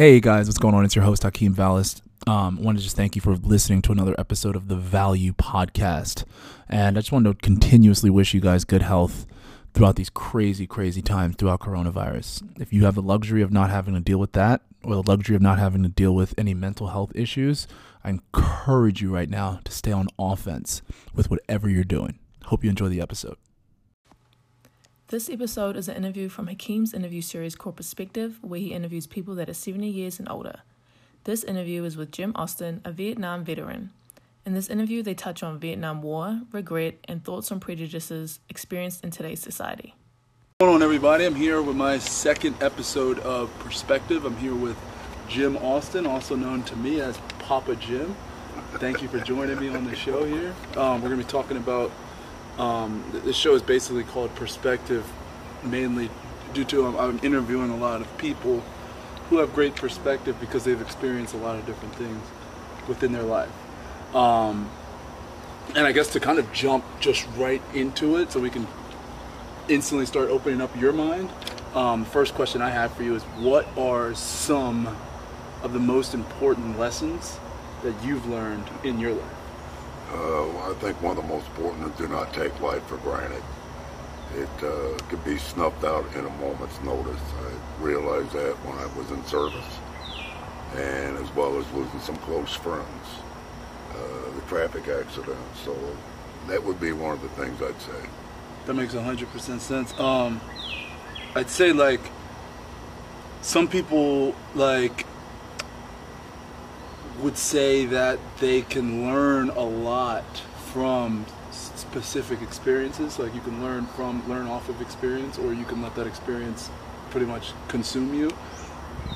Hey guys, what's going on? It's your host Hakeem Vallis. Um, I want to just thank you for listening to another episode of the Value Podcast, and I just want to continuously wish you guys good health throughout these crazy, crazy times throughout coronavirus. If you have the luxury of not having to deal with that, or the luxury of not having to deal with any mental health issues, I encourage you right now to stay on offense with whatever you're doing. Hope you enjoy the episode. This episode is an interview from Hakeem's interview series called Perspective, where he interviews people that are 70 years and older. This interview is with Jim Austin, a Vietnam veteran. In this interview, they touch on Vietnam War, regret, and thoughts on prejudices experienced in today's society. What's going on, everybody? I'm here with my second episode of Perspective. I'm here with Jim Austin, also known to me as Papa Jim. Thank you for joining me on the show here. Um, we're going to be talking about um, this show is basically called Perspective, mainly due to um, I'm interviewing a lot of people who have great perspective because they've experienced a lot of different things within their life. Um, and I guess to kind of jump just right into it so we can instantly start opening up your mind. Um, first question I have for you is what are some of the most important lessons that you've learned in your life? Uh, I think one of the most important is do not take life for granted. It uh, could be snuffed out in a moment's notice. I realized that when I was in service, and as well as losing some close friends, uh, the traffic accident. So that would be one of the things I'd say. That makes 100% sense. Um, I'd say like some people like would say that they can learn a lot from specific experiences. Like you can learn from learn off of experience or you can let that experience pretty much consume you.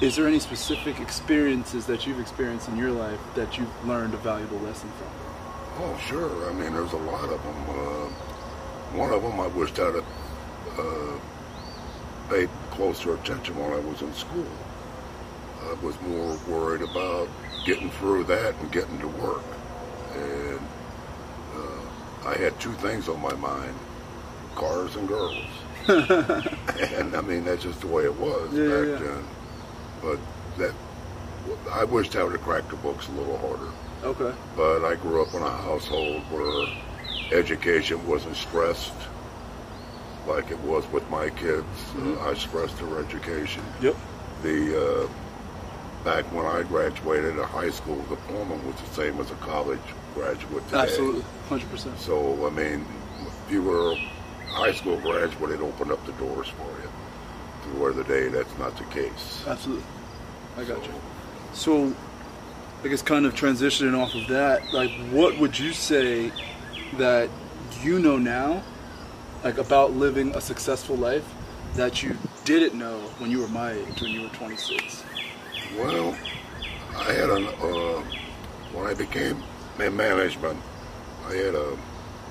Is there any specific experiences that you've experienced in your life that you've learned a valuable lesson from? Oh sure. I mean there's a lot of them uh, one of them i wished i'd have uh, paid closer attention when i was in school. I was more worried about getting through that and getting to work. And uh, I had two things on my mind, cars and girls. and I mean, that's just the way it was yeah, back yeah. then. But that, I wished I would have cracked the books a little harder. Okay. But I grew up in a household where education wasn't stressed like it was with my kids. Mm-hmm. Uh, I stressed their education. Yep. The uh, back when I graduated, a high school diploma was the same as a college graduate today. Absolutely, hundred percent. So I mean, if you were a high school graduate, it opened up the doors for you. To where today, that's not the case. Absolutely, I got So- you. So, I guess kind of transitioning off of that, like, what would you say that you know now, like about living a successful life, that you didn't know when you were my age, when you were 26? Well, I had an uh, when I became in management, I had a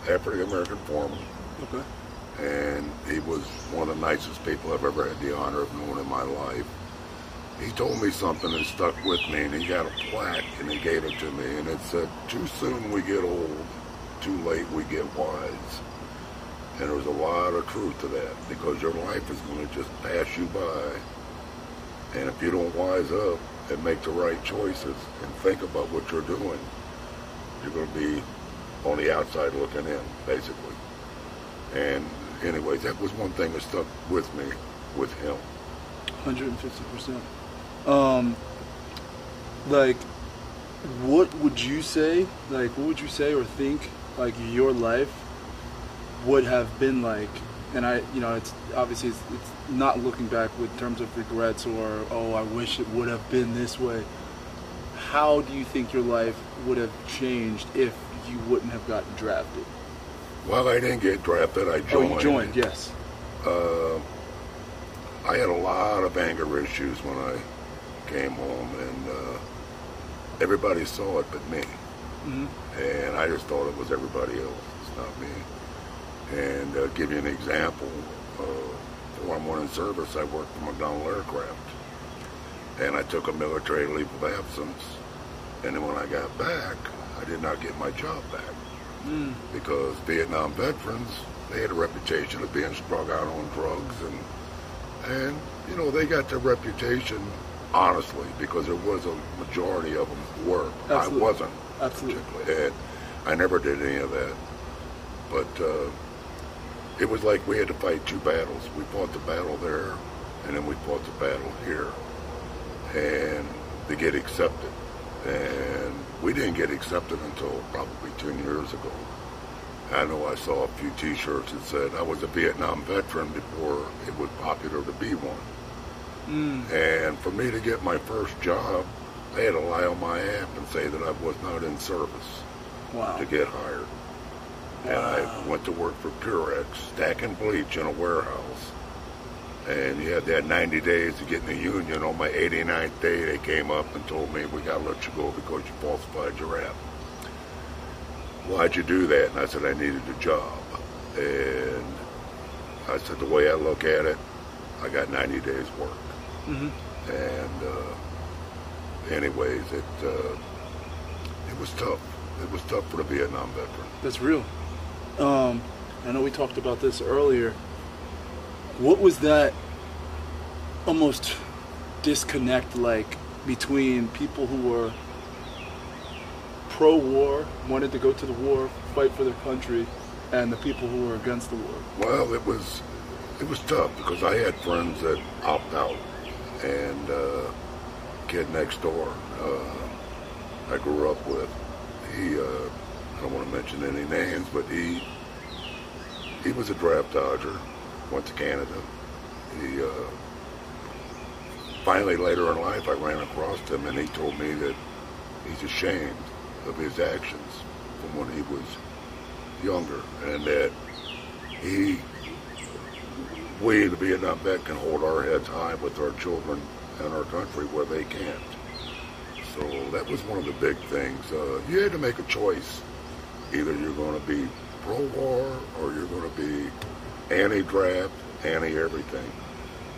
African American foreman, Okay. and he was one of the nicest people I've ever had the honor of knowing in my life. He told me something that stuck with me, and he got a plaque and he gave it to me, and it said, "Too soon we get old, too late we get wise." And there was a lot of truth to that because your life is going to just pass you by, and if you don't wise up and make the right choices and think about what you're doing, you're going to be on the outside looking in, basically. And anyways, that was one thing that stuck with me with him. 150%. Um, like, what would you say, like, what would you say or think, like, your life would have been like? And I, you know, it's obviously it's, it's not looking back with terms of regrets or, oh, I wish it would have been this way. How do you think your life would have changed if you wouldn't have gotten drafted? Well, I didn't get drafted. I Oh, joined. you joined, yes. Uh, I had a lot of anger issues when I came home, and uh, everybody saw it but me. Mhm. And I just thought it was everybody else. It's not me. And uh, give you an example. Uh, before I went in service, I worked for McDonnell Aircraft. And I took a military leave of absence. And then when I got back, I did not get my job back Mm. because Vietnam veterans they had a reputation of being strung out on drugs and and you know they got their reputation honestly, because there was a majority of them were. Absolutely. I wasn't Absolutely. and I never did any of that. But uh, it was like we had to fight two battles. We fought the battle there, and then we fought the battle here, and to get accepted. And we didn't get accepted until probably 10 years ago. I know I saw a few T-shirts that said I was a Vietnam veteran before it was popular to be one. Mm. And for me to get my first job, I had to lie on my app and say that I was not in service Wow. to get hired. And I went to work for Purex, stacking bleach in a warehouse. And you had that 90 days to get in the union. On my 89th day, they came up and told me, we got to let you go because you falsified your app. Why'd you do that? And I said, I needed a job. And I said, the way I look at it, I got 90 days work. hmm And uh, anyways, it uh, it was tough. It was tough for the Vietnam veteran. That's real. Um, I know we talked about this earlier. What was that almost disconnect like between people who were pro-war, wanted to go to the war, fight for their country, and the people who were against the war? Well, it was it was tough because I had friends that opted out, and uh, kid next door uh, I grew up with, he uh, don't want to mention any names, but he he was a draft dodger, went to Canada. He uh, finally later in life I ran across him, and he told me that he's ashamed of his actions from when he was younger, and that he, we, the Vietnam vet, can hold our heads high with our children and our country where they can't. So that was one of the big things. Uh, you had to make a choice. Either you're going to be pro-war or you're going to be anti-draft, anti-everything.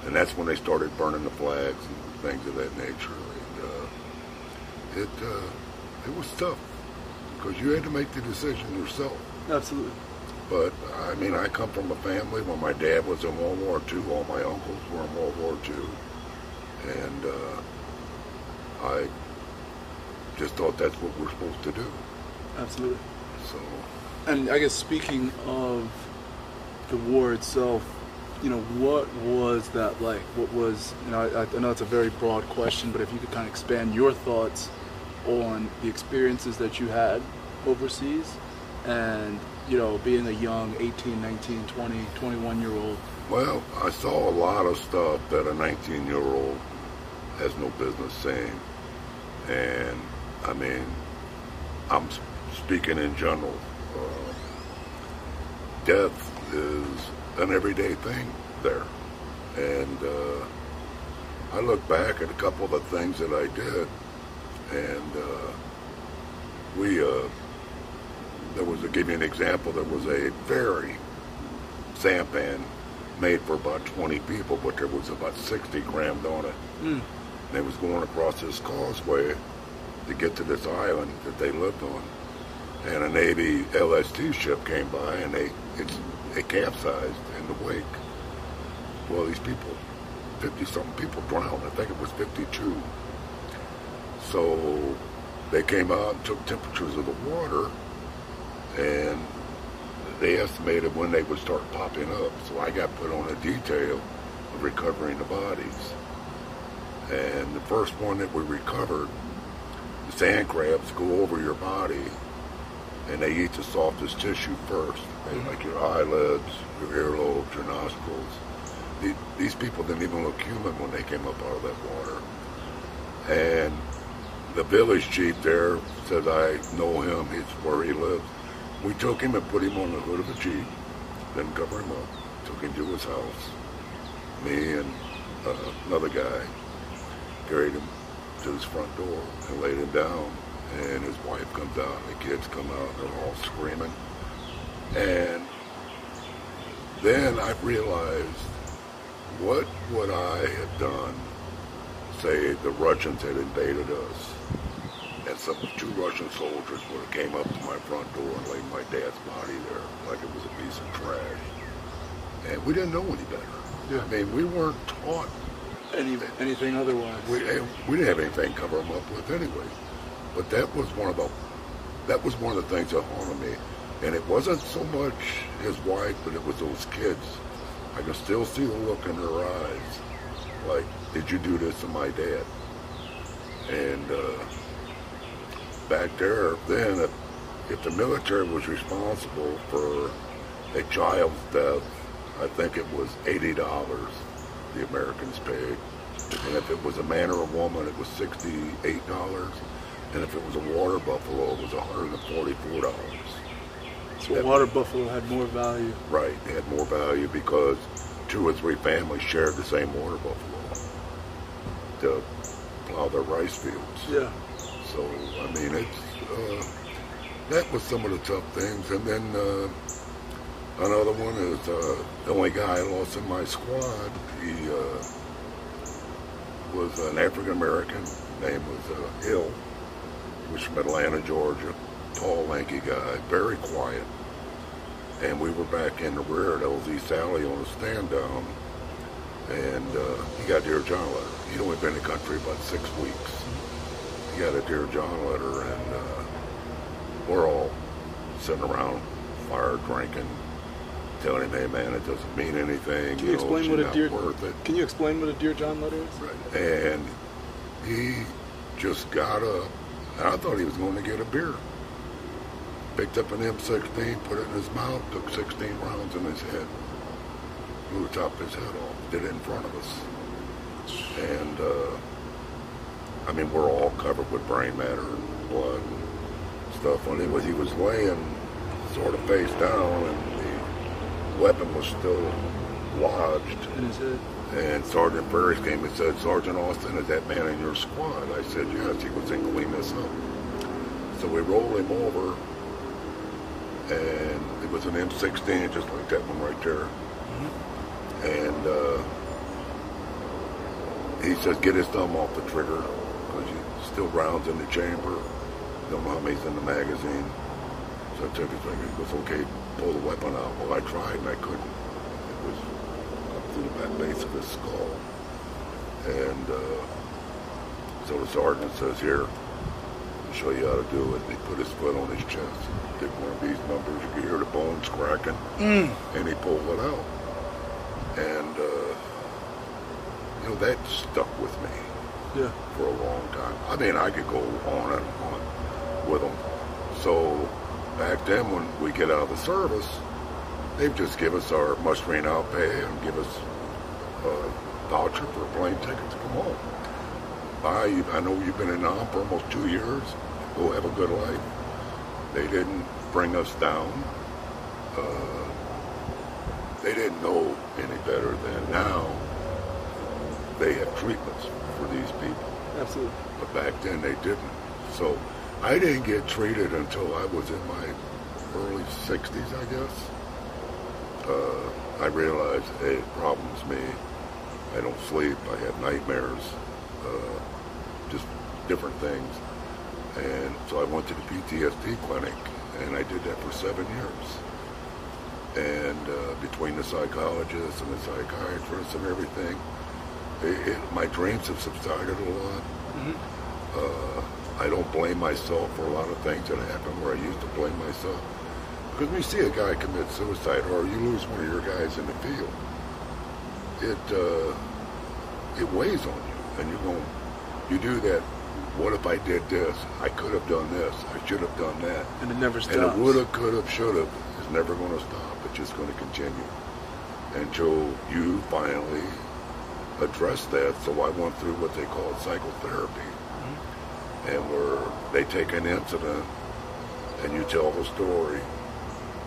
And that's when they started burning the flags and things of that nature. And uh, it uh, it was tough because you had to make the decision yourself. Absolutely. But I mean, I come from a family where my dad was in World War II. All my uncles were in World War II, and uh, I just thought that's what we're supposed to do. Absolutely. So And I guess speaking of the war itself, you know, what was that like? What was, you know, I, I know it's a very broad question, but if you could kind of expand your thoughts on the experiences that you had overseas and, you know, being a young 18, 19, 20, 21 year old. Well, I saw a lot of stuff that a 19 year old has no business saying. And I mean, I'm speaking in general. Uh, death is an everyday thing there. And uh, I look back at a couple of the things that I did, and uh, we, uh, there was, to give you an example, there was a very sampan made for about 20 people, but there was about 60 grams on it. Mm. They was going across this causeway to get to this island that they lived on. And a Navy LST ship came by and they it's, it capsized in the wake. Well, these people, 50 something people drowned. I think it was 52. So they came out and took temperatures of the water and they estimated when they would start popping up. So I got put on a detail of recovering the bodies. And the first one that we recovered, the sand crabs go over your body and they eat the softest tissue first, They like your eyelids, your earlobes, your nostrils. The- These people didn't even look human when they came up out of that water. And the village chief there says, I know him, he's where he lives. We took him and put him on the hood of a Jeep, then cover him up, took him to his house. Me and uh, another guy carried him to his front door and laid him down. And his wife comes out, and the kids come out, and they're all screaming. And then I realized, what would I have done, say the Russians had invaded us, and some two Russian soldiers would have came up to my front door and laid my dad's body there like it was a piece of trash. And we didn't know any better. Yeah. I mean, we weren't taught any anything otherwise. We, we didn't have anything to cover them up with anyway. But that was one of the that was one of the things that haunted me. And it wasn't so much his wife, but it was those kids. I can still see the look in their eyes. Like, did you do this to my dad? And uh, back there, then, if, if the military was responsible for a child's death, I think it was $80 the Americans paid. And if it was a man or a woman, it was $68. And if it was a water buffalo, it was $144. So water buffalo had more value. Right, they had more value because two or three families shared the same water buffalo to plow their rice fields. Yeah. So, I mean, it's, uh, that was some of the tough things. And then uh, another one is uh, the only guy I lost in my squad, he uh, was an African American. Name was uh, Hill. He was from Atlanta, Georgia. Tall, lanky guy, very quiet. And we were back in the rear at LZ Sally on a stand down. And uh, he got Dear John letter. He'd only been in the country about six weeks. He got a Dear John letter, and uh, we're all sitting around, fire drinking, telling him, "Hey man, it doesn't mean anything. Can you, know, explain what a dear? worth it." Can you explain what a Dear John letter is? Right. And he just got up, and I thought he was going to get a beer. Picked up an M16, put it in his mouth, took 16 rounds in his head. Blew the top of his head off. Did it in front of us. And, uh, I mean, we're all covered with brain matter and blood and stuff. And he was, he was laying sort of face down, and the weapon was still lodged In his head. And Sergeant Ferris came and said, Sergeant Austin, is that man in your squad? I said, yes. He was in up. So we rolled him over, and it was an M16, just like that one right there. And uh, he says, get his thumb off the trigger, because still rounds in the chamber. How many's in the magazine. So I took his finger. He goes, okay, pull the weapon out. Well, I tried, and I couldn't. It was through the back base of his skull. And uh, so the sergeant says, here, I'll show you how to do it. And he put his foot on his chest. Did one of these numbers. You could hear the bones cracking. And he pulled it out. And, uh, you know, that stuck with me Yeah. for a long time. I mean, I could go on and on with them. So back then, when we get out of the service, they'd just give us our mustering out pay and give us a voucher for a plane ticket to come home. Bye. I know you've been in Nam for almost two years. Go have a good life. They didn't bring us down. Uh, they didn't know any better than now. They have treatments for these people Absolutely. but back then they didn't. So I didn't get treated until I was in my early 60s, I guess. Uh, I realized, hey, the problem's me. I don't sleep. I have nightmares, uh, just different things. And so I went to the PTSD clinic, and I did that for seven years. And uh, between the psychologists and the psychiatrists and everything, it, it, my dreams have subsided a lot. Uh, I don't blame myself for a lot of things that happen where I used to blame myself. Because when you see a guy commit suicide or you lose one of your guys in the field, it uh, it weighs on you, and you're going, you do that. What if I did this? I could have done this. I should have done that. And it never stops. And it woulda, coulda, shoulda is never going to stop. It's just going to continue until you finally address that. So I went through what they call psychotherapy, and where they take an incident and you tell the story,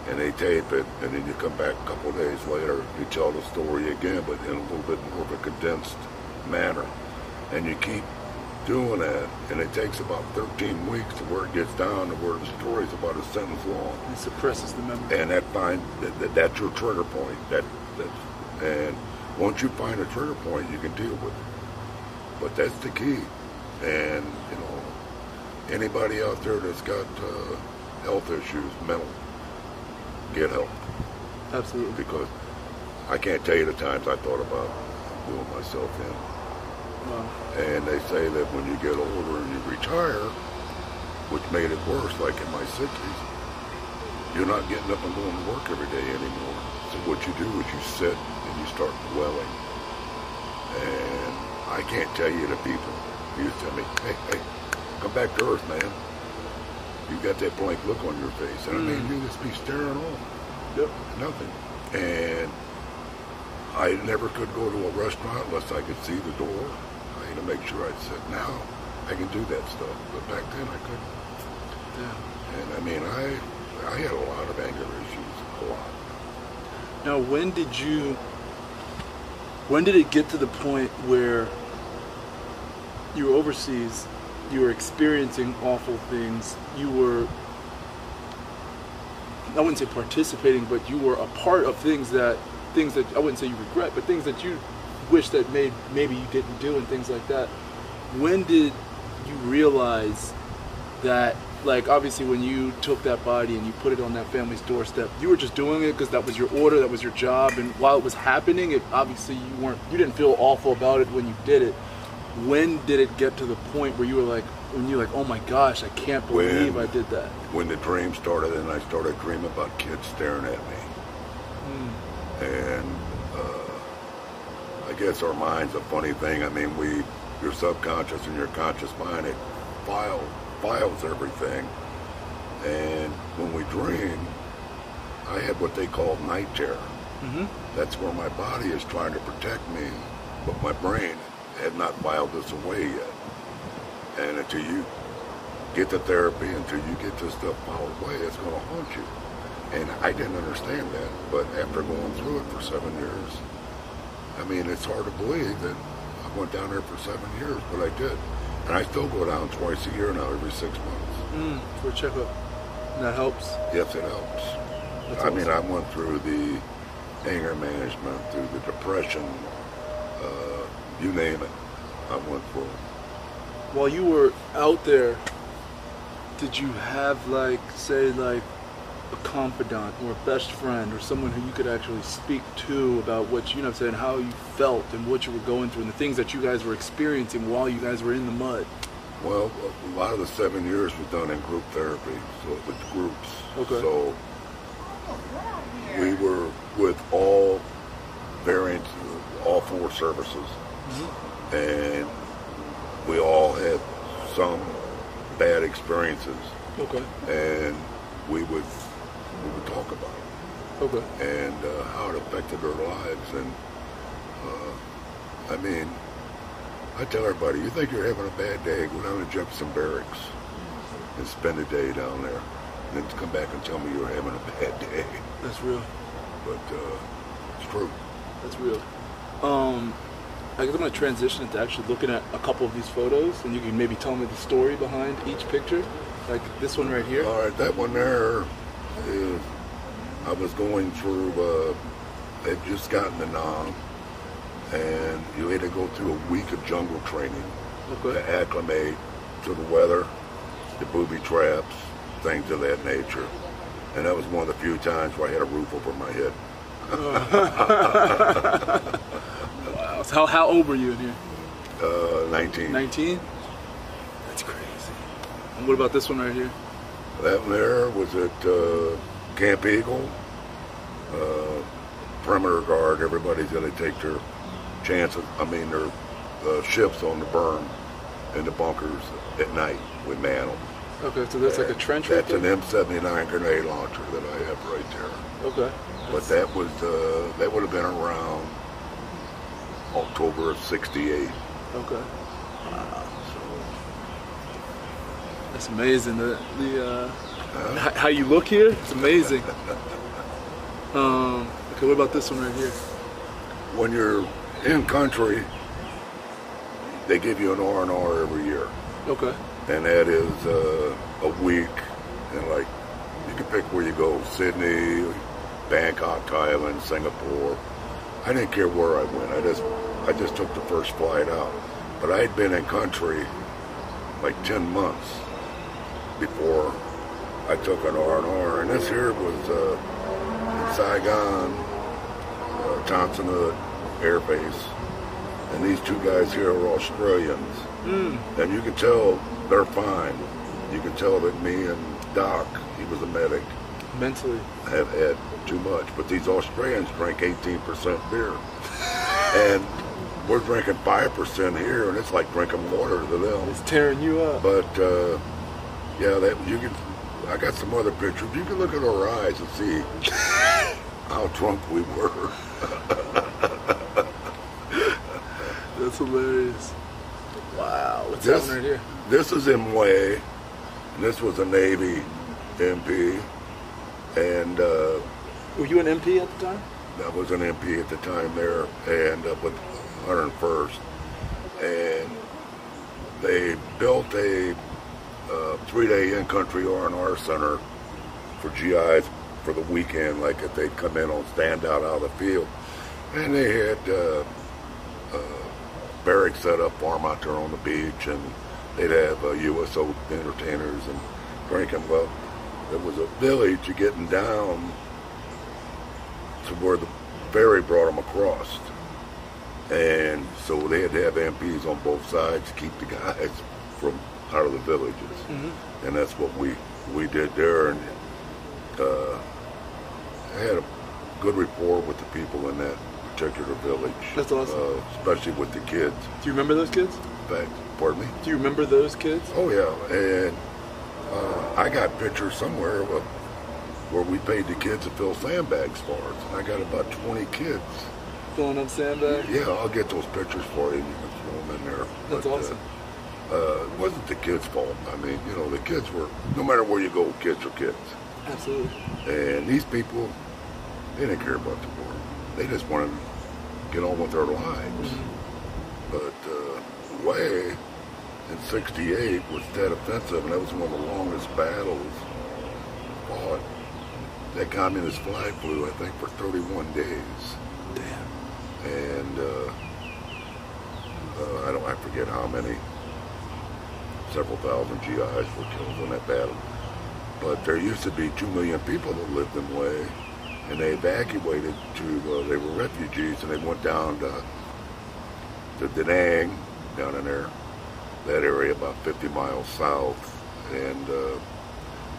and they tape it, and then you come back a couple of days later, you tell the story again, but in a little bit more of a condensed manner, and you keep doing that, and it takes about 13 weeks to where it gets down to where the story's about a sentence long It suppresses the memory. and that find that, that that's your trigger point. That that and once you find a trigger point, you can deal with it. But that's the key. And you know, anybody out there that's got uh, health issues, mental, get help Absolutely. because I can't tell you the times I thought about doing myself in. Wow. And they say that when you get older and you retire, which made it worse, like in my 60s, you're not getting up and going to work every day anymore. So what you do is you sit and you start dwelling. And I can't tell you the people who used to tell me, hey, hey, come back to earth, man. You got that blank look on your face. And I mean, mm. you just be staring off. Yep. Nothing. And I never could go to a restaurant unless I could see the door. I had to make sure I'd sit. Now I can do that stuff, but back then I couldn't. Yeah. And I mean, I I had a lot of anger issues, a lot. Now, when did you? When did it get to the point where you were overseas, you were experiencing awful things, you were I wouldn't say participating, but you were a part of things that things that I wouldn't say you regret, but things that you wish that made maybe you didn't do and things like that. When did you realize that like obviously when you took that body and you put it on that family's doorstep, you were just doing it because that was your order, that was your job, and while it was happening, it obviously you weren't you didn't feel awful about it when you did it. When did it get to the point where you were like when you're like, oh my gosh, I can't believe When- I did that. When the dream started, and I started dreaming about kids staring at me. And uh, I guess our mind's a funny thing. I mean, we, your subconscious and your conscious mind, it file, files everything. And when we dream, I had what they call night terror. Mm-hmm. That's where my body is trying to protect me, but my brain had not filed this away yet. And until you get the therapy, until you get this stuff filed away, it's going to haunt you. And I didn't understand that, but after going through it for seven years, I mean, it's hard to believe that I went down there for seven years, but I did. And I still go down twice a year now, every six months. Mm, for a checkup. And that helps. Yes, it helps. That's I mean, I went through the anger management, through the depression, uh, you name it. I went through. it. While you were out there, did you have like say like a confidant or a best friend or someone who you could actually speak to about what you know I'm saying how you felt and what you were going through and the things that you guys were experiencing while you guys were in the mud Well, a lot of the seven years was done in group therapy, so it was groups. Okay. So we were with all variants, all four services, and we all had some bad experiences, okay and we would we would talk about it. okay and uh, how it affected our lives. And uh, I mean, I tell everybody, you think you're having a bad day, go down to Jefferson Barracks and spend a day down there, and then come back and tell me you're having a bad day. that's real But uh, it's true. that's real um I guess I'm going to transition into actually looking at a couple of these photos and you can maybe tell me the story behind each picture like this one right here All right, that one there is, I was going through, uh, they'd just gotten the nom, and you had to go through a week of jungle training. okay to acclimate to the weather, the booby traps, things of that nature. And that was one of the few times where I had a roof over my head. so how, how old were you in here Uh, 19. 19? That's crazy. And what about this one right here? That one there was at uh, Camp Eagle. Uh, perimeter guard, everybody's going to take their chances, I mean, their uh, shifts on the berm in the bunkers at night. We man them. Okay, so that's like a trench right That's an? M79 grenade launcher that I have right there. Okay. But that was uh, that would have been around October of '68. Okay. That's amazing. The the uh, h- how you look here, it's amazing. Um, okay, what about this one right here? When you're in country, they give you an R and R every year, Okay. and that is uh, a week. And like you can pick where you go: Sydney, Bangkok, Thailand, Singapore. I didn't care where I went. I just I just took the first flight out. But I had been in country like 10 months before I took an R&R. And this here was uh, Saigon, uh, Tan Son Nhut Air Base. and these two guys here are Australians, Mm. and you can tell they're fine. You can tell that me and Doc, he was a medic, Mentally. I have had too much, but these Australians drink 18% beer, and we're drinking 5% here, and it's like drinking water to them. It's tearing you up. But uh, yeah, that you can. I got some other pictures. You can look at our eyes and see how drunk we were. That's hilarious. Wow. What's This- right here? This is This was a Navy MP, and uh, Were you an MP at the time? that was an MP at the time there, and uh, with 101st, and they built a uh, three-day in-country R&R center for GIs for the weekend, like if they'd come in on standout out of the field, and they had uh, uh, barracks set up for out there on the beach, and they'd have uh, USO entertainers and drinking. Well, there was a village getting down to where the ferry brought them across. And so they had to have MPs on both sides to keep the guys from out of the villages. And that's what we, we did there. And uh, I had a good rapport with the people in that particular village. That's awesome. Uh, especially with the kids. Do you remember those kids? In fact, pardon me? Do you remember those kids? Oh yeah, and uh, I got pictures somewhere of where we paid the kids to fill sandbags for us, and I got about 20 kids. Filling up sandbags? Yeah, I'll get those pictures for you. And you can throw them in there. That's But, uh, awesome. Uh, it wasn't the kids' fault. I mean, you know, the kids were. No matter where you go, kids are kids. Absolutely. And these people, they didn't care about the war. They just wanted to get on with their lives. But uh, Hue in '68 was that offensive, and that was one of the longest battles fought. That communist flag flew, I think, for 31 days, Damn. and uh, uh, I don't, I forget how many, several thousand GIs were killed in that battle. But there used to be two million people that lived in Hue, and they evacuated to, uh, they were refugees, and they went down to, to Da Nang, down in there, that area about 50 miles south, and uh,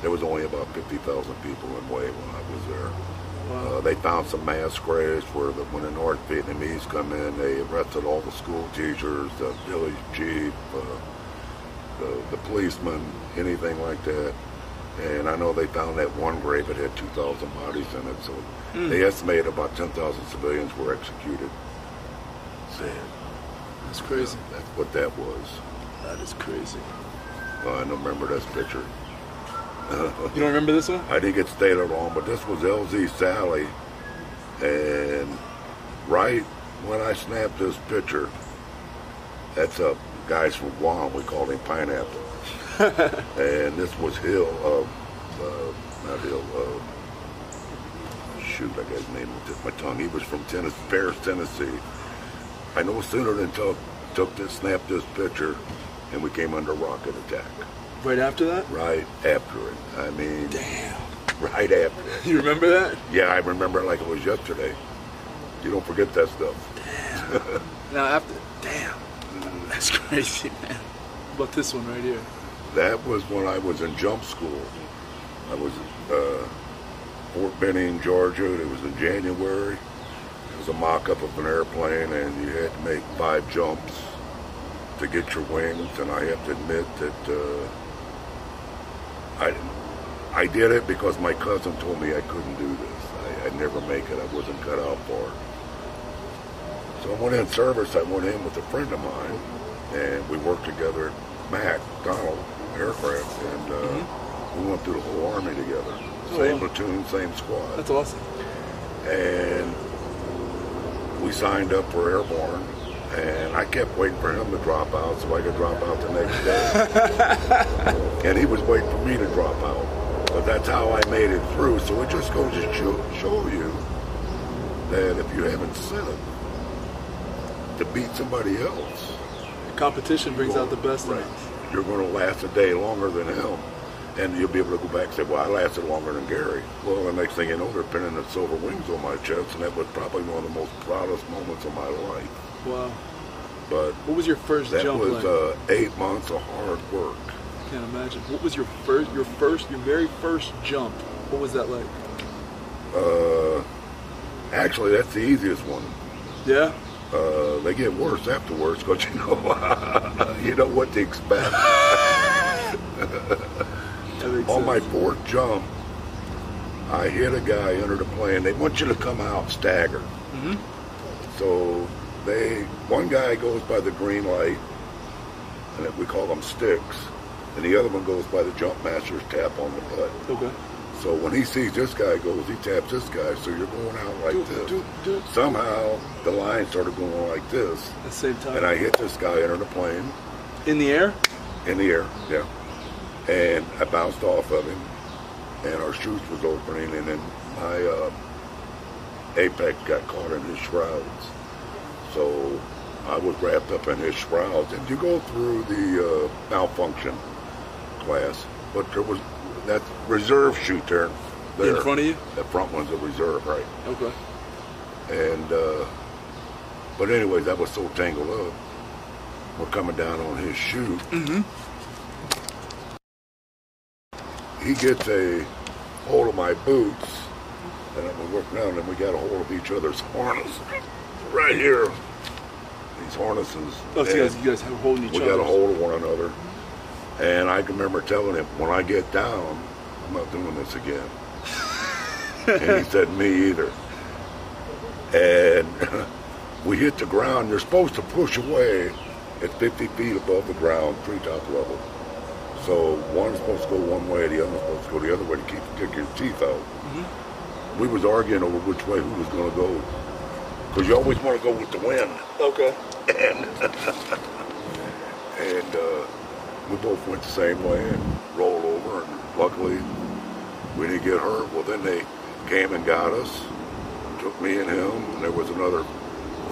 there was only about 50,000 people in Hue when I was there. Wow. Uh, they found some mass graves where the, when the North Vietnamese come in, they arrested all the school teachers, the village chief, uh, the, the policeman, anything like that. And I know they found that one grave that had 2,000 bodies in it, so they estimated about 10,000 civilians were executed. Man. That's crazy. That's what that was. That is crazy. Well, I don't remember this picture. You don't remember this one? I didn't get stated on, but this was LZ Sally, and right when I snapped this picture, that's a guys from Guam. We called him Pineapple, and this was Hill of uh, not Hill. Uh, shoot, I got his name on the tip of my tongue. He was from Tennessee, Paris, Tennessee. I no sooner than took took this, snapped this picture, and we came under rocket attack. Right after that? Right after it. I mean, Damn. right after it. You remember that? Yeah, I remember it like it was yesterday. You don't forget that stuff. Damn. Now after, damn, that's crazy, man. What about this one right here? That was when I was in jump school. I was at uh, Fort Benning, Georgia. It was in January. It was a mock-up of an airplane, and you had to make five jumps to get your wings. And I have to admit that uh, I I did it because my cousin told me I couldn't do this. I, I'd never make it. I wasn't cut out for it. So I went in service. I went in with a friend of mine, and we worked together at Mac Donald Aircraft, and uh, we went through the whole army together. Oh, Same wow. platoon, same squad, That's awesome. and we signed up for airborne. And I kept waiting for him to drop out so I could drop out the next day. and he was waiting for me to drop out. But that's how I made it through. So it just goes to show, show you that if you haven't sinned to beat somebody else, Competition brings out the best in right, us. you're going to last a day longer than him. And you'll be able to go back and say, well, I lasted longer than Gary. Well, the next thing you know, they're pinning the silver wings on my chest, and that was probably one of the most proudest moments of my life. Wow. but What was your first that jump was like? uh, eight months of hard work. I Can't imagine. What was your first, your first, your very first jump? What was that like? Uh, actually, that's the easiest one. Yeah. Uh, they get worse afterwards because you know you know what to expect. That On my fourth jump, I hit a guy under the plane. They want you to come out staggered. Mhm. So they, one guy goes by the green light, and we call them sticks, and the other one goes by the jump master's tap on the butt. Okay. So when he sees this guy goes, he taps this guy. So you're going out like Do, this. do, do. Somehow the line started going like this, At the same time. and I hit this guy under the plane In the air. in the air, yeah. And I bounced off of him, and our chute was opening, and then my uh, apex got caught in his shrouds. So I was wrapped up in his shrouds, and you go through the uh, malfunction class, but there was that reserve chute there. In front of you. The front one's a reserve, right? Okay. And uh, but anyways, I was so tangled up. We're coming down on his chute. Mm-hmm. He gets a hold of my boots, and I'm working down, and we got a hold of each other's harness right here. These harnesses. Oh, so you guys, you guys have holding each we other. got a hold of one another. And I can remember telling him, when I get down, I'm not doing this again. and he said, me either. And we hit the ground. You're supposed to push away at 50 feet above the ground, treetop level. So one's supposed to go one way, the other's supposed to go the other way to keep kick your teeth out. Mm-hmm. We was arguing over which way who was going to go. Because you always want to go with the wind. Okay. and and uh, we both went the same way and rolled over and luckily we didn't get hurt. Well then they came and got us took me and him and there was another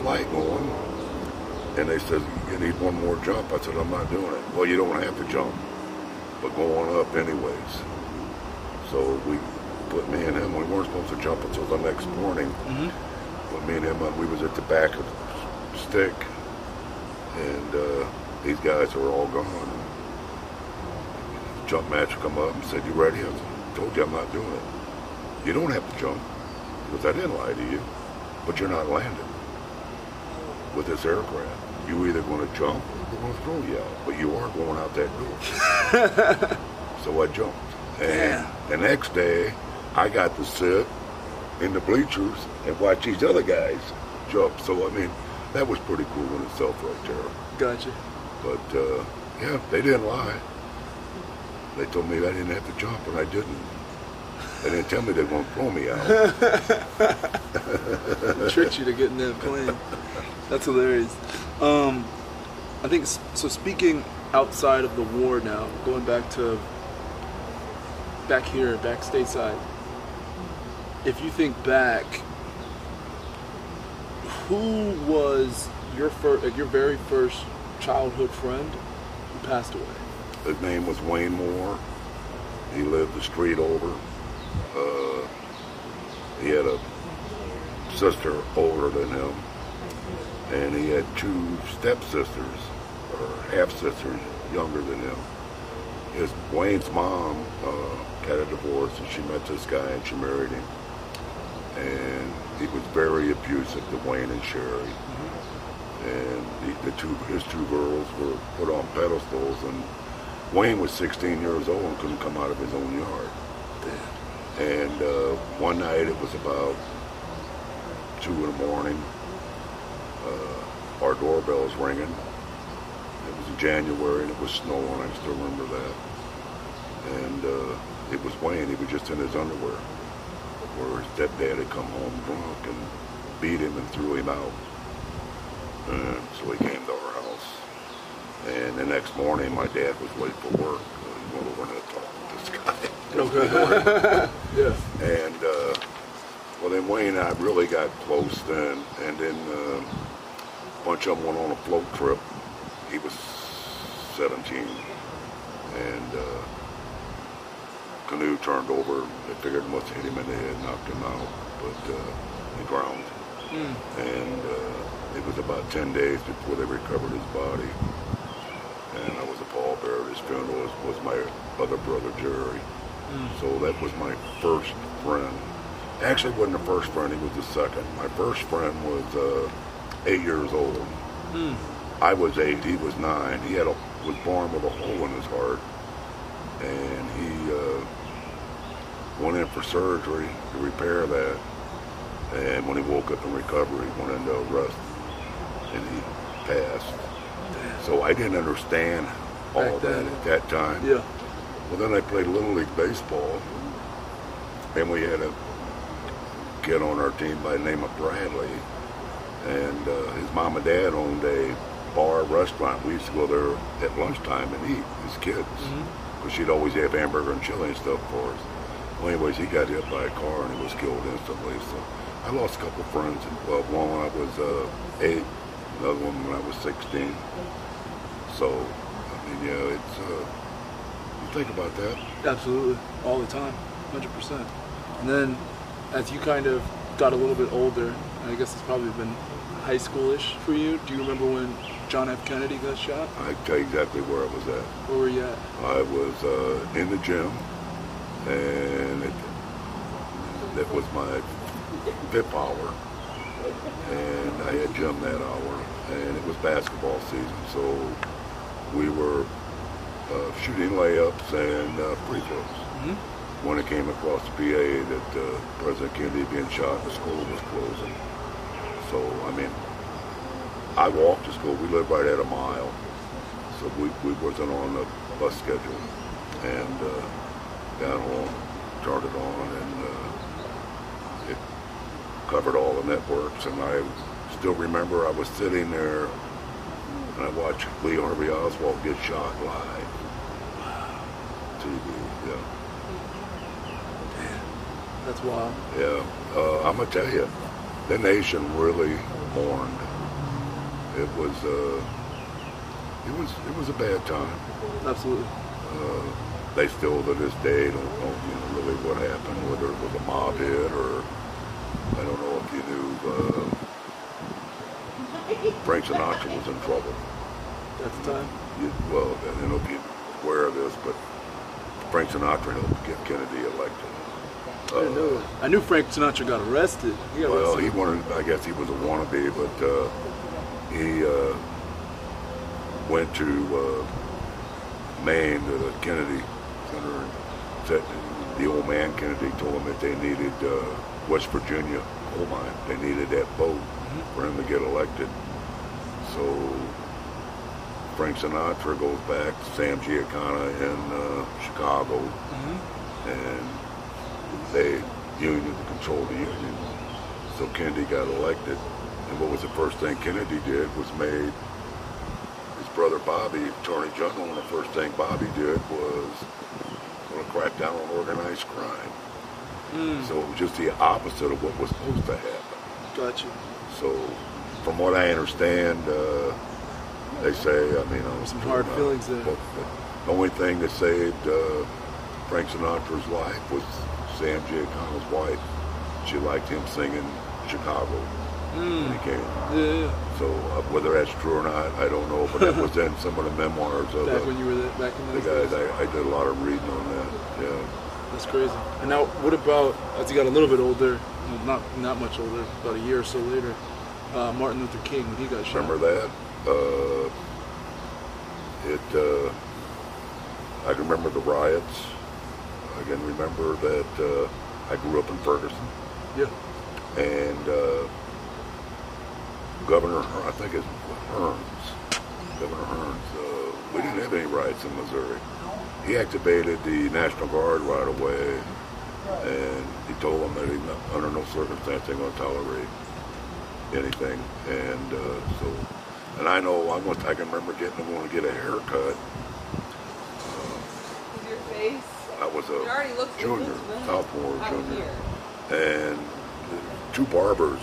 flight going. And they said you need one more jump. I said i'm not doing it. Well you don't have to jump but go on up anyways. So we put me and him we weren't supposed to jump until the next morning. Mhm. Me and him we was at the back of the stick and uh, these guys were all gone. Jump master come up and said, "You ready?" I said, told you I'm not doing it. You don't have to jump because I didn't lie to you, but you're not landing with this aircraft. You either going to jump or we're going to throw you out, but you are going out that door. so I jumped, and Yeah. the next day I got to sit in the bleachers and watch these other guys jump. So I mean, that was pretty cool in itself, right there. Gotcha. But uh, yeah, they didn't lie. They told me I didn't have to jump, and I didn't. They didn't tell me they to throw me out. tricked you to get in that plane. That's hilarious. Um, I think so. Speaking outside of the war now, going back to back here, back stateside. If you think back, who was your first, like your very first childhood friend who passed away? His name was Wayne Moore. He lived the street over. Uh, he had a sister older than him, and he had two stepsisters or half sisters younger than him. His Wayne's mom uh, had a divorce, and she met this guy, and she married him. And he was very abusive to Wayne and Sherry. And the, the two, his two girls were put on pedestals, and Wayne was 16 years old and couldn't come out of his own yard. And uh, one night it was about two in the morning. Uh, our doorbell was ringing. It was in January and it was snowing. I still remember that. And uh, it was Wayne. He was just in his underwear. Where his stepdad had come home drunk and beat him and threw him out. And so he came to our house. And the next morning, my dad was late for work. He went over and had talked with this guy. Okay. yeah. And uh, well, then Wayne and I really got close then, and then uh, a bunch of them went on a float trip. He was 17, and uh, canoe turned over. They figured it must have hit him in the head, knocked him out, but uh, he drowned. Mm. And uh, it was about 10 days before they recovered his body. And I was a pallbearer at his funeral, was, was my other brother, Jerry. So that was my first friend. Actually, wasn't the first friend, he was the second. My first friend was uh, eight years old. I was eight, he was nine. He had a, was born with a hole in his heart. And he went in for surgery to repair that. And when he woke up in recovery, he went into arrest and he passed. So I didn't understand all that at that time. Yeah. Well, then I played Little League Baseball, and we had a kid on our team by the name of Bradley, and uh, his mom and dad owned a bar restaurant. We used to go there at lunchtime and eat as kids, because she'd always have hamburger and chili and stuff for us. Well, anyways, he got hit by a car and he was killed instantly. So I lost a couple friends. Well, one when I was uh, eight, another one when I was 16. So, I mean, yeah, it's. Uh, you think about that. Absolutely, all the time, hundred percent. And then, as you kind of got a little bit older, I guess it's probably been high schoolish for you. Do you remember when John F. Kennedy got shot? I tell you exactly where I was at. Where were you at? I was uh, in the gym, and it, that was my fifth hour, and I had gym that hour, and it was basketball season, so we were uh, shooting layups and uh, free throws. When it came across the PA that uh, President Kennedy being shot, the school was closing. So, I mean, I walked to school. We lived right at a mile. So we, we wasn't on the bus schedule. And uh, got home, turned it on, and uh, it covered all the networks. And I still remember I was sitting there and I watched Lee Harvey Oswald get shot live. TV, yeah. That's wild. Yeah, uh, I'm gonna tell you, the nation really mourned. It was, uh, it was, it was a bad time. Absolutely. Uh, they still to this day don't know, you know, really what happened, whether it was a mob hit or I don't know if you knew uh, Frank Sinatra was in trouble. At the time. You, well, I don't know if you're aware of this, but Frank Sinatra helped get Kennedy elected. I didn't know. I knew Frank Sinatra got arrested. He got Well, arrested. he wanted, I guess he was a wannabe, but uh, he uh, went to uh, Maine to the Kennedy And the old man Kennedy told him that they needed uh, West Virginia coal mine. They needed that vote for him to get elected. So Frank Sinatra goes back Sam Giancana in uh, Chicago, and they union to control the union. So Kennedy got elected, and what was the first thing Kennedy did was made brother Bobby Attorney General, and the first thing Bobby did was going to crack down on organized crime. So it was just the opposite of what was supposed to happen. Got you. So, from what I understand, uh, they say, I mean, I was Some hard feelings there. But, but the only thing that saved uh, Frank Sinatra's life was Sam Giancana's wife. She liked him singing Chicago when he came. Yeah. So uh, whether that's true or not, I don't know. But that was in some of the memoirs of Back the, when you were there, back in the guys. I, I did a lot of reading on that. Yeah. That's crazy. And now, what about as you got a little bit older? well, Not not much older. About a year or so later, uh, Martin Luther King when he got shot. Remember that? Uh, it. Uh, I can remember the riots. I can remember that uh, I grew up in Ferguson, Yeah. and uh, Governor, I think it's Hearnes, Governor Hearnes. Uh, we didn't have any riots in Missouri. He activated the National Guard right away, and he told them that he, under no circumstance they're going to tolerate anything. And uh, so, and I know I went. I can remember getting going to get a haircut. Is your face? I was a junior, it looks really sophomore, junior, here. and two barbers.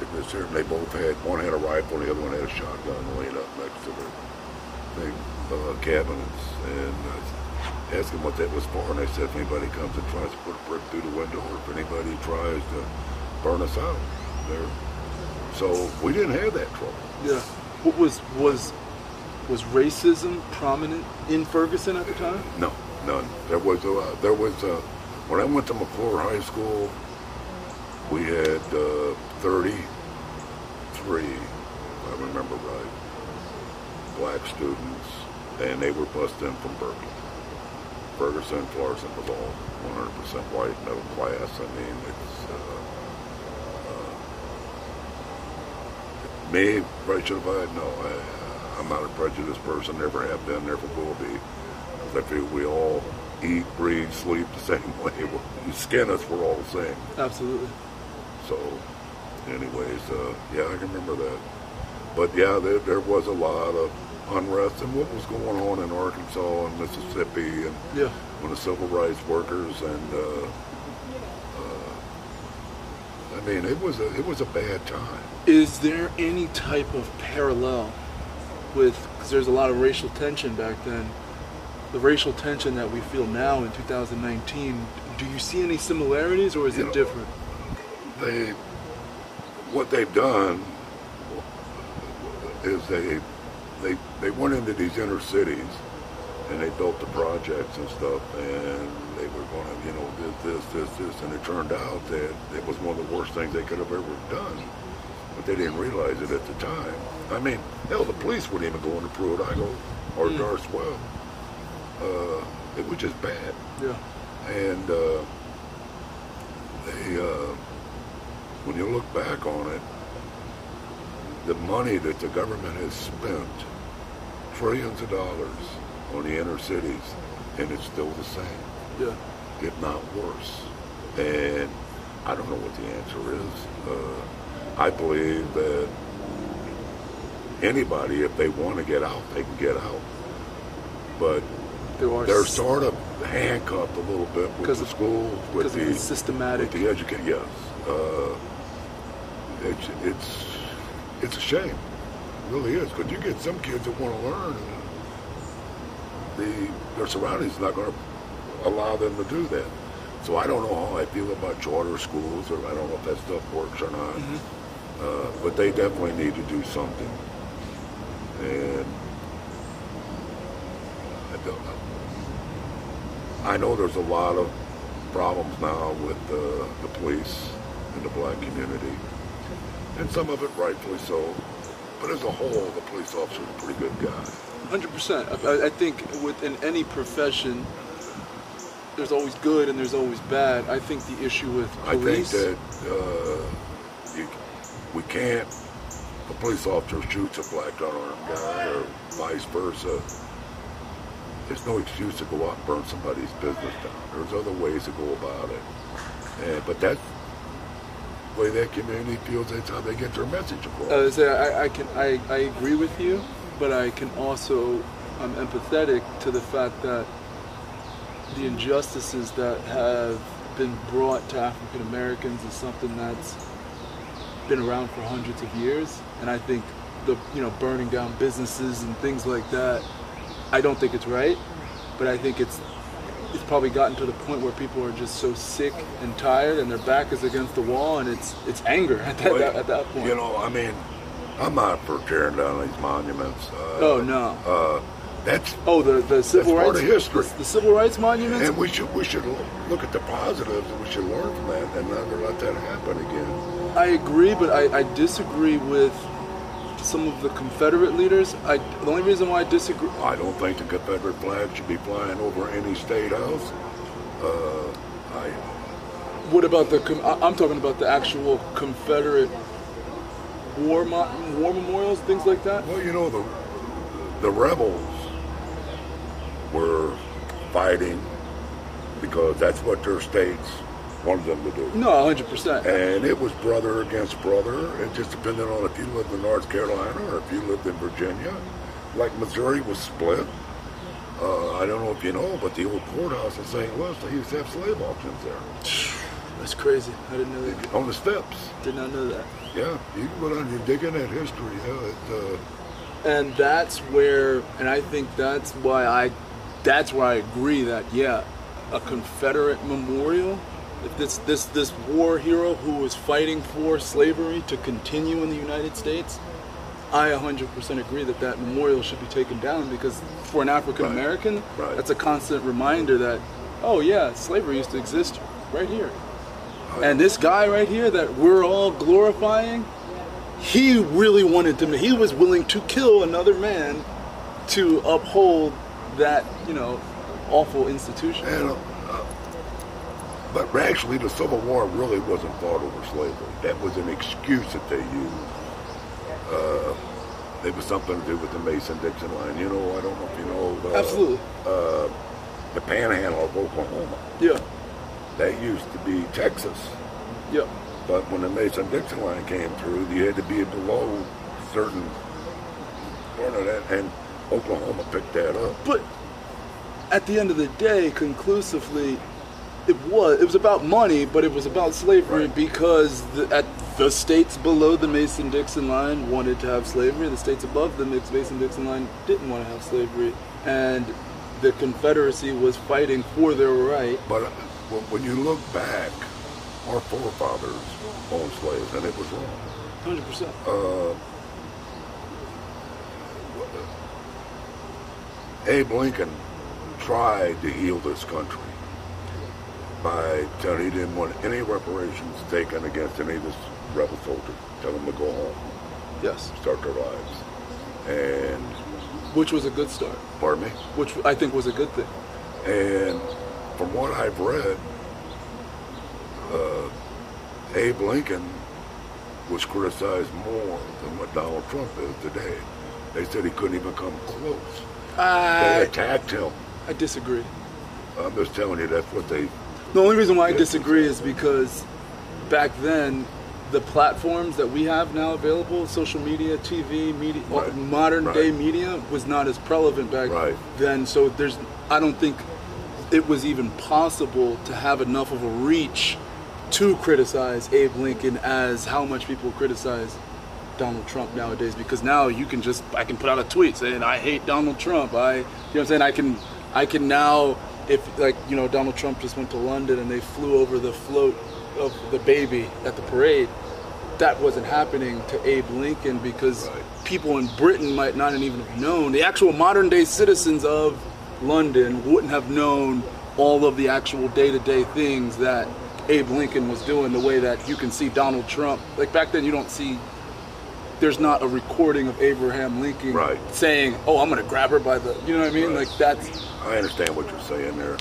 There. They both had one had a rifle, and the other one had a shotgun laying up next to their big uh, cabinets. And I asked them what that was for, and they said if anybody comes and tries to put a brick through the window, or if anybody tries to burn us out, they're So we didn't have that trouble. Yeah. What was was was racism prominent in Ferguson at the time? No, none. There was a, there was a, when I went to McCluer High School, we had uh, 33, if I remember right, black students, and they were bused in from Berkeley. Ferguson, Florissant was all 100% white, middle class. I mean, it's, uh, uh, me, prejudice, no, I, I'm not a prejudiced person, never have been, never will be. I feel we all eat, breathe, sleep the same way. You skin us, we're all the same. Absolutely. So, anyways, uh, yeah, I can remember that. But yeah, there, there was a lot of unrest and what was going on in Arkansas and Mississippi and Yeah. when the civil rights workers and uh, uh, I mean, it was a it was a bad time. Is there any type of parallel with because there's a lot of racial tension back then? The racial tension that we feel now in 2019. Do you see any similarities, or is You it know, different? They what they've done is they they they went into these inner cities and they built the projects and stuff and they were going to you know this this this this and it turned out that it was one of the worst things they could have ever done but they didn't realize it at the time i mean hell the police wouldn't even go into pruitt-igoe or Mm. darst well uh, it was just bad Yeah. and uh, they, uh, when you look back on it, the money that the government has spent, trillions of dollars on the inner cities, and it's still the same, Yeah. if not worse. And I don't know what the answer is. Uh, I believe that anybody, if they want to get out, they can get out. But they're sort of handcuffed a little bit with the of- schools, with because the, the systematic. with the education. Yes, uh, it's it's it's a shame, it really is, because you get some kids that want to learn, and the their surroundings not going to allow them to do that. So I don't know how I feel about charter schools, or I don't know if that stuff works or not. Uh, but they definitely need to do something, and I don't know. I know there's a lot of problems now with uh, the police in the black community, and some of it rightfully so. But as a whole, the police officer is a pretty good guy. Hundred percent. I, I think within any profession, there's always good and there's always bad. I think the issue with police. I think that uh, you, we can't. A police officer shoots a black unarmed guy, or vice versa. There's no excuse to go out and burn somebody's business down. There's other ways to go about it. And, but that's way that community feels. That's how they get their message across. Uh, I, I can I, I agree with you, but I can also I'm empathetic to the fact that the injustices that have been brought to African Americans is something that's been around for hundreds of years, and I think the you know burning down businesses and things like that, I don't think it's right, but I think it's it's probably gotten to the point where people are just so sick and tired, and their back is against the wall, and it's it's anger at that, Well, at that point. You know, I mean, I'm not for tearing down these monuments. Uh, Oh no! Uh, that's Oh, the the civil That's part rights of history. The, the civil rights monuments. and we should we should look at the positives and we should learn from that and never let that happen again. I agree, but I, I disagree with some of the Confederate leaders. I the only reason why I disagree. I don't think the Confederate flag should be flying over any state house. Uh, I What about the? I'm talking about the actual Confederate war war memorials, things like that. well, you know the the rebels were fighting because that's what their states wanted them to do. No, 100. percent And it was brother against brother. It just depended on if you lived in North Carolina or if you lived in Virginia. Like Missouri was split. Uh, I don't know if you know, but the old courthouse in St. Louis, they used to have slave auctions there That's crazy. I didn't know that. on the steps. Did not know that. Yeah, you can go down and dig in that history. Yeah, it, uh, and that's where and i think that's why i that's why i agree that yeah a confederate memorial if this this this war hero who was fighting for slavery to continue in the United States, I 100% agree that that memorial should be taken down because for an African American, Right. that's a constant reminder that, oh yeah, slavery used to exist right here. And this guy right here that we're all glorifying, he really wanted to. He was willing to kill another man to uphold that, you know, awful institution. And, uh, but actually, the Civil War really wasn't fought over slavery. That was an excuse that they used. Uh, it was something to do with the Mason-Dixon line. You know, I don't know if you know. Uh, Absolutely. Uh, the Panhandle of Oklahoma. Yeah. That used to be Texas. Yeah. But when the Mason-Dixon line came through, you had to be below certain part of that, and Oklahoma picked that up. But at the end of the day, conclusively, it was it was about money, but it was about slavery because the, at the states below the Mason-Dixon line wanted to have slavery. The states above the Mason-Dixon line didn't want to have slavery, and the Confederacy was fighting for their right. But uh, when you look back, our forefathers owned slaves, and it was wrong. Hundred percent. Uh, Abe Lincoln tried to heal this country by telling he didn't want any reparations taken against any of this rebel soldiers. Tell them to go home, Yes, start their lives. And, which was a good start. pardon me? Which I think was a good thing. And from what I've read, uh, Abe Lincoln was criticized more than what Donald Trump is today. They said he couldn't even come close. They attacked him. I disagree. I'm just telling you, that's what they. The only reason why I disagree is because back then, the platforms that we have now available, social media, TV, media, Right. modern day media, was not as prevalent back Right. then. So there's, I don't think it was even possible to have enough of a reach to criticize Abe Lincoln as how much people criticize Donald Trump nowadays because now you can just I can put out a tweet saying I hate Donald Trump. I you know what I'm saying I can I can now if like you know Donald Trump just went to London and they flew over the float of the baby at the parade. That wasn't happening to Abe Lincoln because Right. people in Britain might not even have known. The actual modern day citizens of London wouldn't have known all of the actual day to day things that Abe Lincoln was doing the way that you can see Donald Trump. Like back then, you don't see, there's not a recording of Abraham Lincoln Right. saying, oh, I'm going to grab her by the, you know what I mean? Right. Like that's, I understand what you're saying there.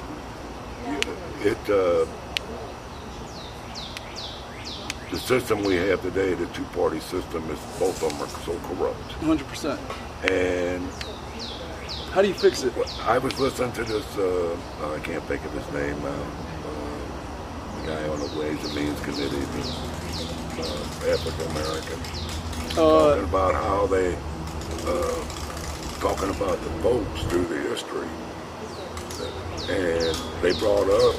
It. Uh, the system we have today, the two-party system, is both of them are so corrupt. 100%. And How do you fix it? I was listening to this, uh, I can't think of his name now, uh, the guy on the Ways and Means Committee, the uh, African American, Uh, talking about how they, uh, talking about the votes through the history. And they brought up,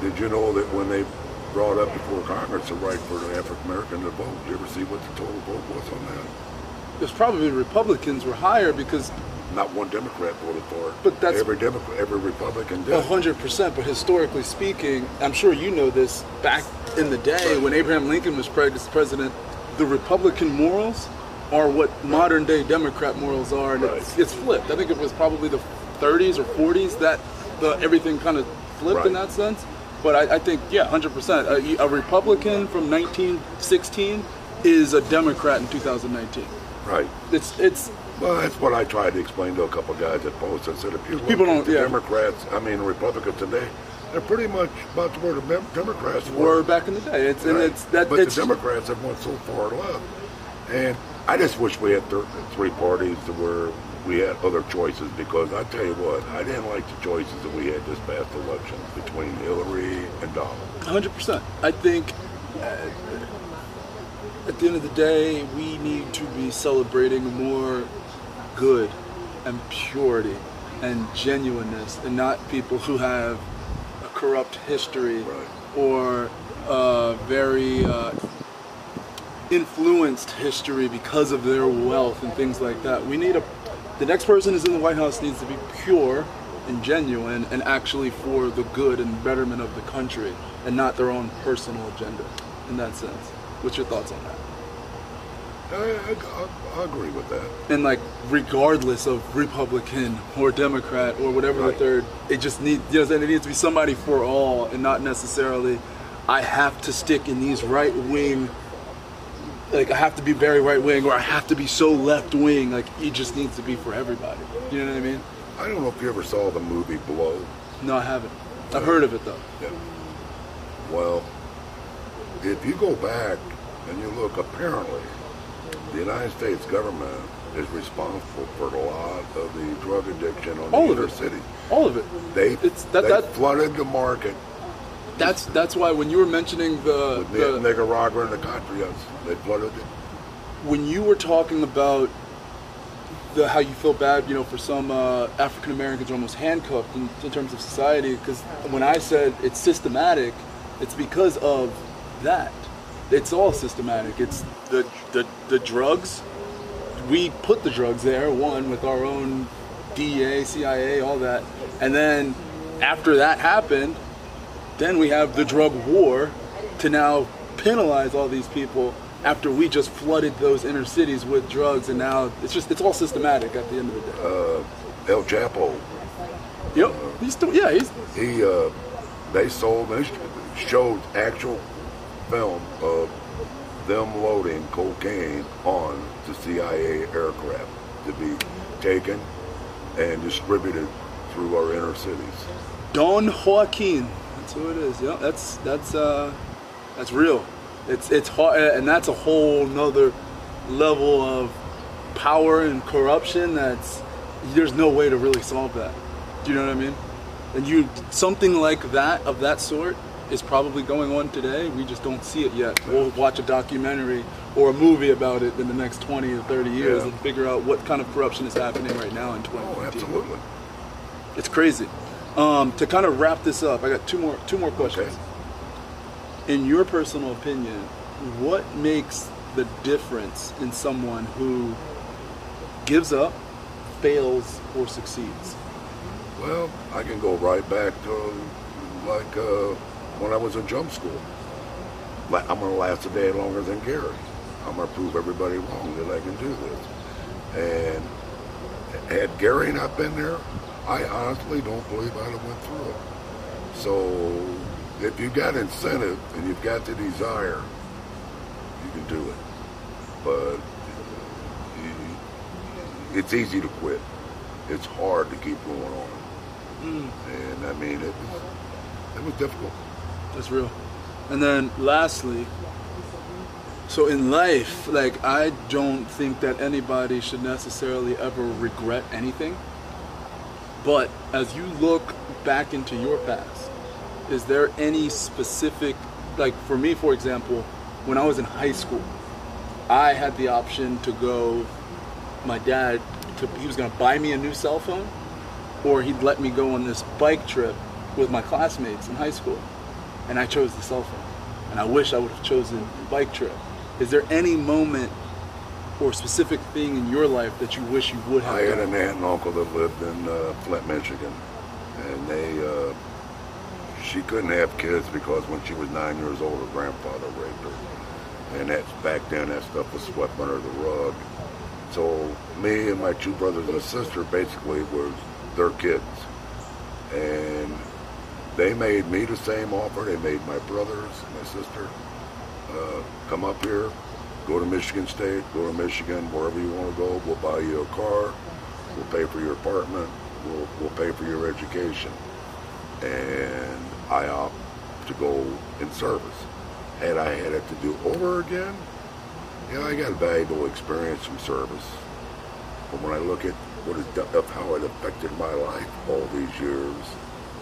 did you know that when they brought up before Congress the right for the African American to vote, did you ever see what the total vote was on that? It's probably Republicans were higher because Not one Democrat voted for it. But that's- every Democrat, every Republican did. Hundred percent, but historically speaking, I'm sure you know this. Back in the day, when Abraham Lincoln was president, the Republican morals are what modern day Democrat morals are, and it's, it's flipped. I think it was probably the 30s or 40s that the, everything kind of flipped in that sense. But I, I think, yeah, hundred percent. A, a Republican from 1916 is a Democrat in 2019. Right. It's it's Well, that's what I tried to explain to a couple guys at Post. I said, if you People don't- yeah. Democrats, I mean Republicans today, they're pretty much about where the Dem- Democrats were were. back in the day. It's and it's that but it's the Democrats have went so far left, and I just wish we had th- three parties to where we had other choices. Because I tell you what, I didn't like the choices that we had this past election between Hillary and Donald. Hundred percent. I think uh, at the end of the day, we need to be celebrating more good and purity and genuineness, and not people who have a corrupt history Right. or a very uh, influenced history because of their wealth and things like that. We need a. The next person who's in the White House needs to be pure and genuine and actually for the good and betterment of the country and not their own personal agenda in that sense. What's your thoughts on that? I, I, I agree with that. And like, regardless of Republican or Democrat or whatever Right. the third, it just needs, you know, what I'm saying? it needs to be somebody for all and not necessarily, I have to stick in these right wing, like I have to be very right wing or I have to be so left wing. Like, it just needs to be for everybody. You know what I mean? I don't know if you ever saw the movie Blow. No, I haven't. I've heard of it though. Yeah. Well, if you go back and you look, apparently, the United States government is responsible for a lot of the drug addiction on All the inner it. city. All of it. They, It's- that- they that- flooded the market That's that's why when you were mentioning the, the Nicaragua and the Contras. It. when you were talking about the how you feel bad, you know, for some uh, African Americans are almost handcuffed in, in terms of society. Because when I said it's systematic, it's because of that. It's all systematic. It's the the the drugs. We put the drugs there. One with our own DEA, CIA, all that, and then after that happened, then we have the drug war to now penalize all these people after we just flooded those inner cities with drugs and now it's just it's all systematic at the end of the day. Uh, El Chapo, yep. He's still yeah, he's he, uh, they sold, they showed actual film of them loading cocaine on the CIA aircraft to be taken and distributed through our inner cities. Don Joaquin. That's who it is. Yeah, that's that's uh that's real. It's it's hard and that's a whole nother level of power and corruption that's there's no way to really solve that. Do you know what I mean? And you something like that of that sort is probably going on today. We just don't see it yet. We'll watch a documentary or a movie about it in the next 20 or 30 years Yeah. and figure out what kind of corruption is happening right now in Oh, absolutely. It's crazy. Um, to kind of wrap this up, I got two more two more questions. Okay. In your personal opinion, what makes the difference in someone who gives up, fails, or succeeds? Well, I can go right back to like uh, when I was in jump school. Like, I'm gonna last a day longer than Gary. I'm gonna prove everybody wrong that I can do this. And had Gary not been there, I honestly don't believe I'd have went through it. So if you've got incentive and you've got the desire, you can do it. But it's easy to quit. It's hard to keep going on. Mm. And I mean, it was it was difficult. That's real. And then lastly, so in life, like I don't think that anybody should necessarily ever regret anything. But as you look back into your past, is there any specific like for me for example, when I was in high school, I had the option to go my dad to he was going to buy me a new cell phone or he'd let me go on this bike trip with my classmates in high school and I chose the cell phone. And I wish I would have chosen the bike trip. Is there any moment or specific thing in your life that you wish you would have I had done? an aunt and uncle that lived in uh, Flint, Michigan, and they uh, she couldn't have kids because when she was nine years old, her grandfather raped her, and that's back then that stuff was swept under the rug. So me and my two brothers and a sister basically were their kids, and they made me the same offer. They made my brothers, my sister, uh, come up here, go to Michigan State, go to Michigan, wherever you want to go. We'll buy you a car. We'll pay for your apartment. We'll, we'll pay for your education. And I opt to go in service. Had I had it to do over again, yeah, I got valuable experience from service. But when I look at what is of how it affected my life all these years,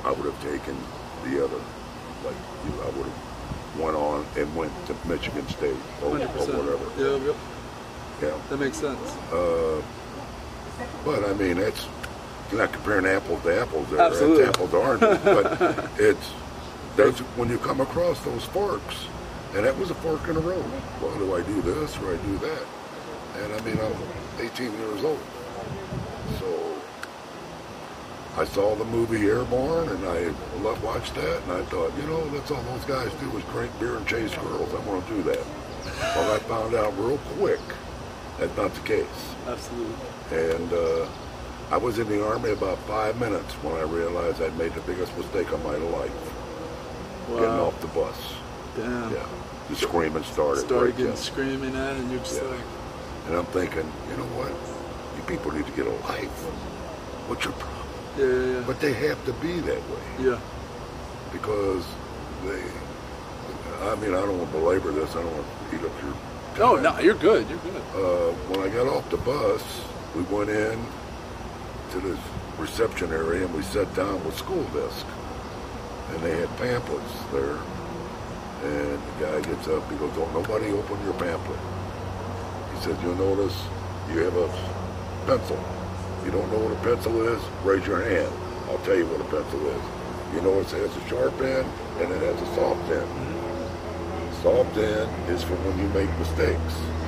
I would have taken the other. Like you know, I would have went on and went to Michigan State or, or whatever. Yeah, yep. Yeah. That makes sense. Uh, but I mean, it's you're not comparing apples to apples there. Absolutely. It's apples to oranges. but it's that's when you come across those forks, and that was a fork in the road. Well, do I do this or I do that? And I mean, I'm 18 years old, so I saw the movie Airborne, and I lo- watched that, and I thought, you know, that's all those guys do is drink beer and chase girls. I want to do that. Well, I found out real quick that's not the case. Absolutely. And uh, I was in the army about five minutes when I realized I'd made the biggest mistake of my life, getting off the bus. Damn. Yeah, the screaming started. Started right getting then. screaming at, and you're just Yeah. like, And I'm thinking, you know what? You people need to get a life. What's your problem? yeah, yeah, yeah. But they have to be that way yeah. because they. I mean, I don't want to belabor this. I don't want to eat up your. No, no, you're good. You're good. Uh, when I got off the bus, we went in to this reception area and we sat down with school desk. And they had pamphlets there. And the guy gets up, he goes, Don't nobody open your pamphlet. He says, You'll notice you have a pencil. You don't know what a pencil is? Raise your hand. I'll tell you what a pencil is. You notice it has a sharp end and it has a soft end. Mm-hmm. Soft end is for when you make mistakes.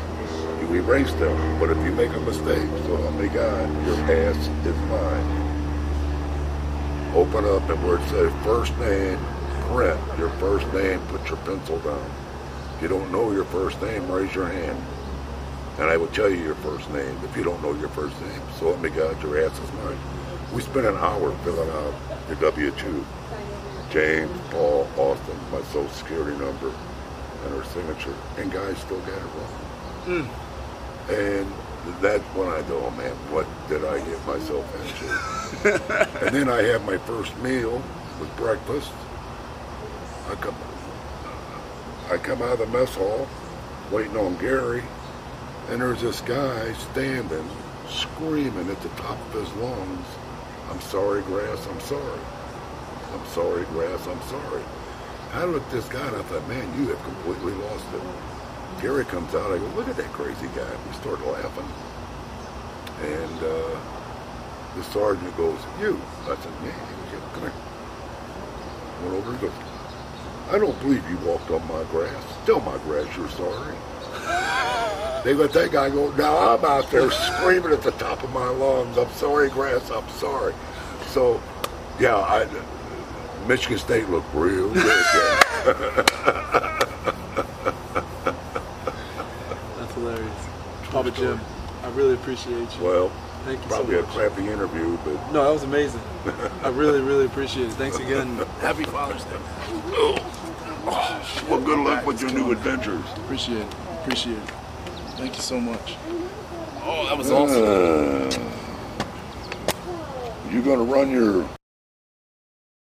You erase them, but if you make a mistake, so help me God, your ass is mine. Open up and where it says first name, print your first name, put your pencil down. If you don't know your first name, raise your hand. And I will tell you your first name if you don't know your first name. So help me God, your ass is mine. We spent an hour filling out your W-2. James Paul Austin, my social security number, and her signature. And guys still got it wrong. Hmm. And that's when I go, oh man, what did I get myself into? and then I have my first meal with breakfast. I come, I come out of the mess hall, waiting on Gary, and there's this guy standing, screaming at the top of his lungs, "I'm sorry, grass. I'm sorry. I'm sorry, grass. I'm sorry." I looked at this guy and I thought, man, you have completely lost it. Gary comes out. I go, look at that crazy guy. We start laughing. And uh, the sergeant goes, you. I said, he goes, come here. Went over and goes, I don't believe you walked on my grass. Tell my grass you're sorry. They let that guy go, now I'm out there screaming at the top of my lungs, I'm sorry, grass, I'm sorry. So, yeah, I, Michigan State looked real good. yeah. That's hilarious. Papa Jim, I really appreciate you. Well, Thank you probably so a crappy interview, but No, that was amazing. I really, really appreciate it. Thanks again. Happy Father's Day. well, good luck with your new adventures. Appreciate it. Appreciate it. Thank you so much. Oh, that was awesome. Uh, you gonna run your